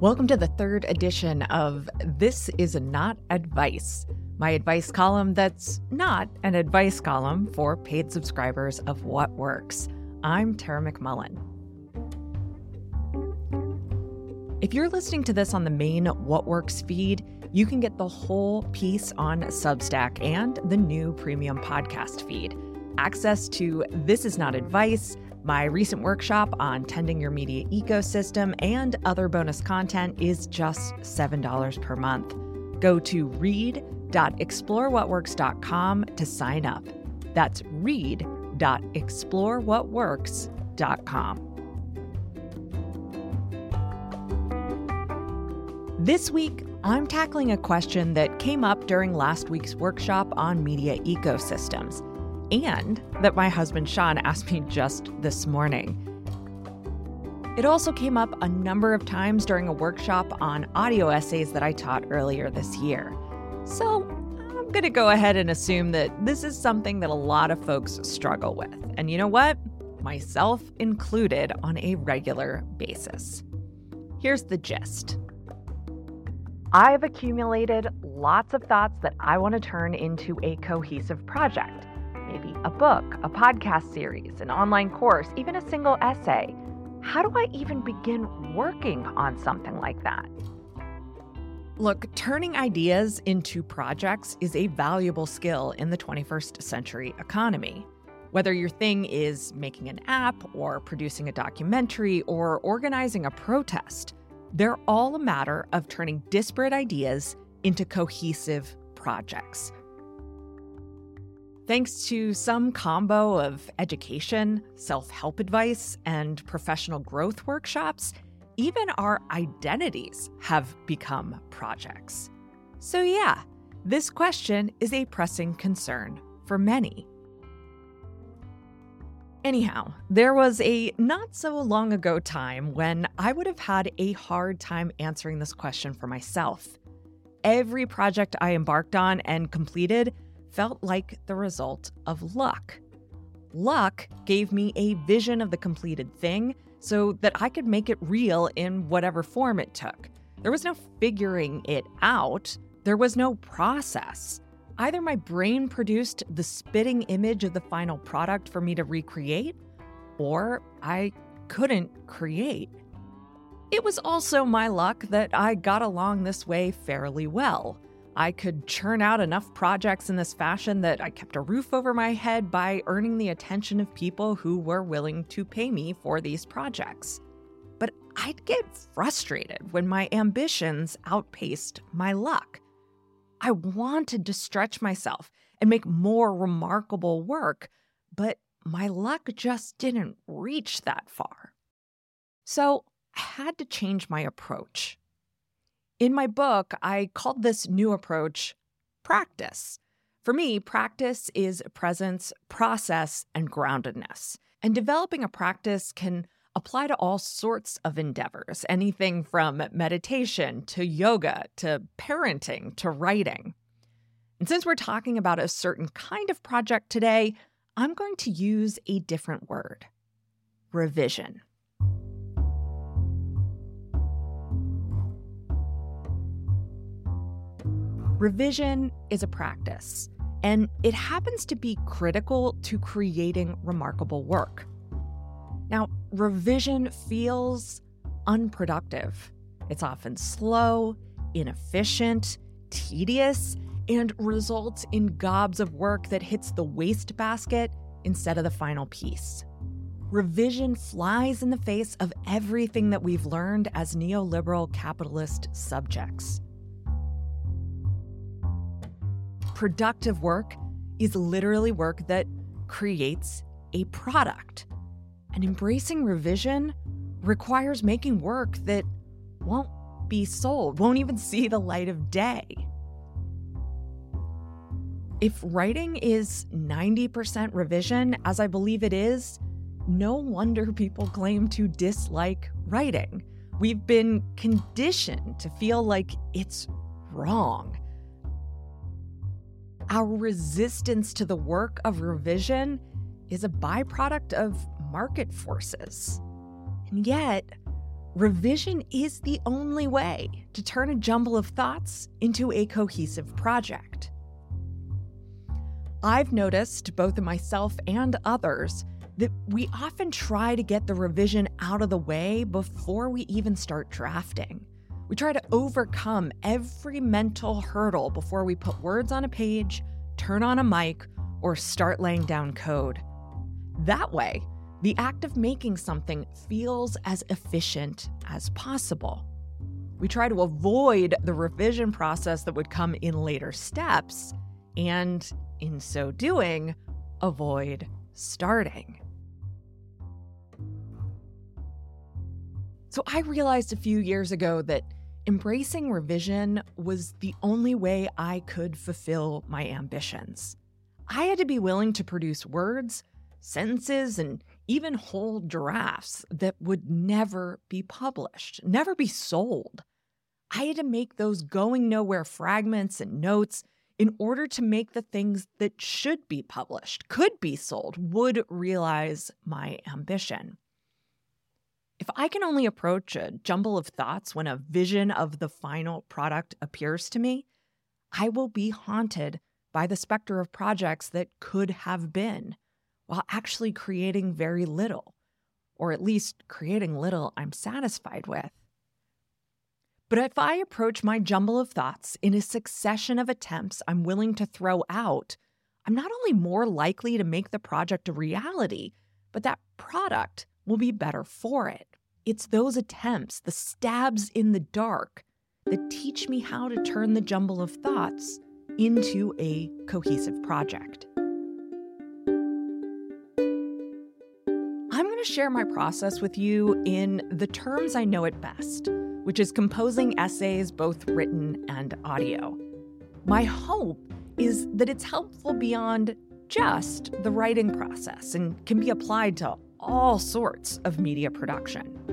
Welcome to the third edition of This Is Not Advice, my advice column that's not an advice column for paid subscribers of What Works. I'm Tara McMullin. If you're listening to this on the main What Works feed, you can get the whole piece on Substack and the new premium podcast feed. Access to This Is Not Advice, my recent workshop on tending your media ecosystem, and other bonus content is just $7 per month. Go to read.explorewhatworks.com to sign up. That's read.explorewhatworks.com. This week, I'm tackling a question that came up during last week's workshop on media ecosystems, and that my husband Sean asked me just this morning. It also came up a number of times during a workshop on audio essays that I taught earlier this year. So I'm going to go ahead and assume that this is something that a lot of folks struggle with. And you know what? Myself included on a regular basis. Here's the gist. I've accumulated lots of thoughts that I want to turn into a cohesive project. Maybe a book, a podcast series, an online course, even a single essay. How do I even begin working on something like that? Look, turning ideas into projects is a valuable skill in the 21st century economy. Whether your thing is making an app, or producing a documentary, or organizing a protest, they're all a matter of turning disparate ideas into cohesive projects. Thanks to some combo of education, self help advice, and professional growth workshops, even our identities have become projects. So, yeah, this question is a pressing concern for many. Anyhow, there was a not so long ago time when I would have had a hard time answering this question for myself. Every project I embarked on and completed felt like the result of luck. Luck gave me a vision of the completed thing so that I could make it real in whatever form it took. There was no figuring it out, there was no process. Either my brain produced the spitting image of the final product for me to recreate, or I couldn't create. It was also my luck that I got along this way fairly well. I could churn out enough projects in this fashion that I kept a roof over my head by earning the attention of people who were willing to pay me for these projects. But I'd get frustrated when my ambitions outpaced my luck. I wanted to stretch myself and make more remarkable work, but my luck just didn't reach that far. So I had to change my approach. In my book, I called this new approach practice. For me, practice is presence, process, and groundedness. And developing a practice can apply to all sorts of endeavors anything from meditation to yoga to parenting to writing. And since we're talking about a certain kind of project today, I'm going to use a different word revision. Revision is a practice, and it happens to be critical to creating remarkable work. Now, revision feels unproductive. It's often slow, inefficient, tedious, and results in gobs of work that hits the wastebasket instead of the final piece. Revision flies in the face of everything that we've learned as neoliberal capitalist subjects. Productive work is literally work that creates a product. And embracing revision requires making work that won't be sold, won't even see the light of day. If writing is 90% revision, as I believe it is, no wonder people claim to dislike writing. We've been conditioned to feel like it's wrong our resistance to the work of revision is a byproduct of market forces. And yet, revision is the only way to turn a jumble of thoughts into a cohesive project. I've noticed, both in myself and others, that we often try to get the revision out of the way before we even start drafting. We try to overcome every mental hurdle before we put words on a page, turn on a mic, or start laying down code. That way, the act of making something feels as efficient as possible. We try to avoid the revision process that would come in later steps, and in so doing, avoid starting. So I realized a few years ago that embracing revision was the only way I could fulfill my ambitions. I had to be willing to produce words, sentences, and even whole drafts that would never be published, never be sold. I had to make those going nowhere fragments and notes in order to make the things that should be published, could be sold, would realize my ambition. If I can only approach a jumble of thoughts when a vision of the final product appears to me, I will be haunted by the specter of projects that could have been, while actually creating very little, or at least creating little I'm satisfied with. But if I approach my jumble of thoughts in a succession of attempts I'm willing to throw out, I'm not only more likely to make the project a reality, but that product will be better for it. It's those attempts, the stabs in the dark, that teach me how to turn the jumble of thoughts into a cohesive project. I'm going to share my process with you in the terms I know it best, which is composing essays, both written and audio. My hope is that it's helpful beyond just the writing process and can be applied to all sorts of media production.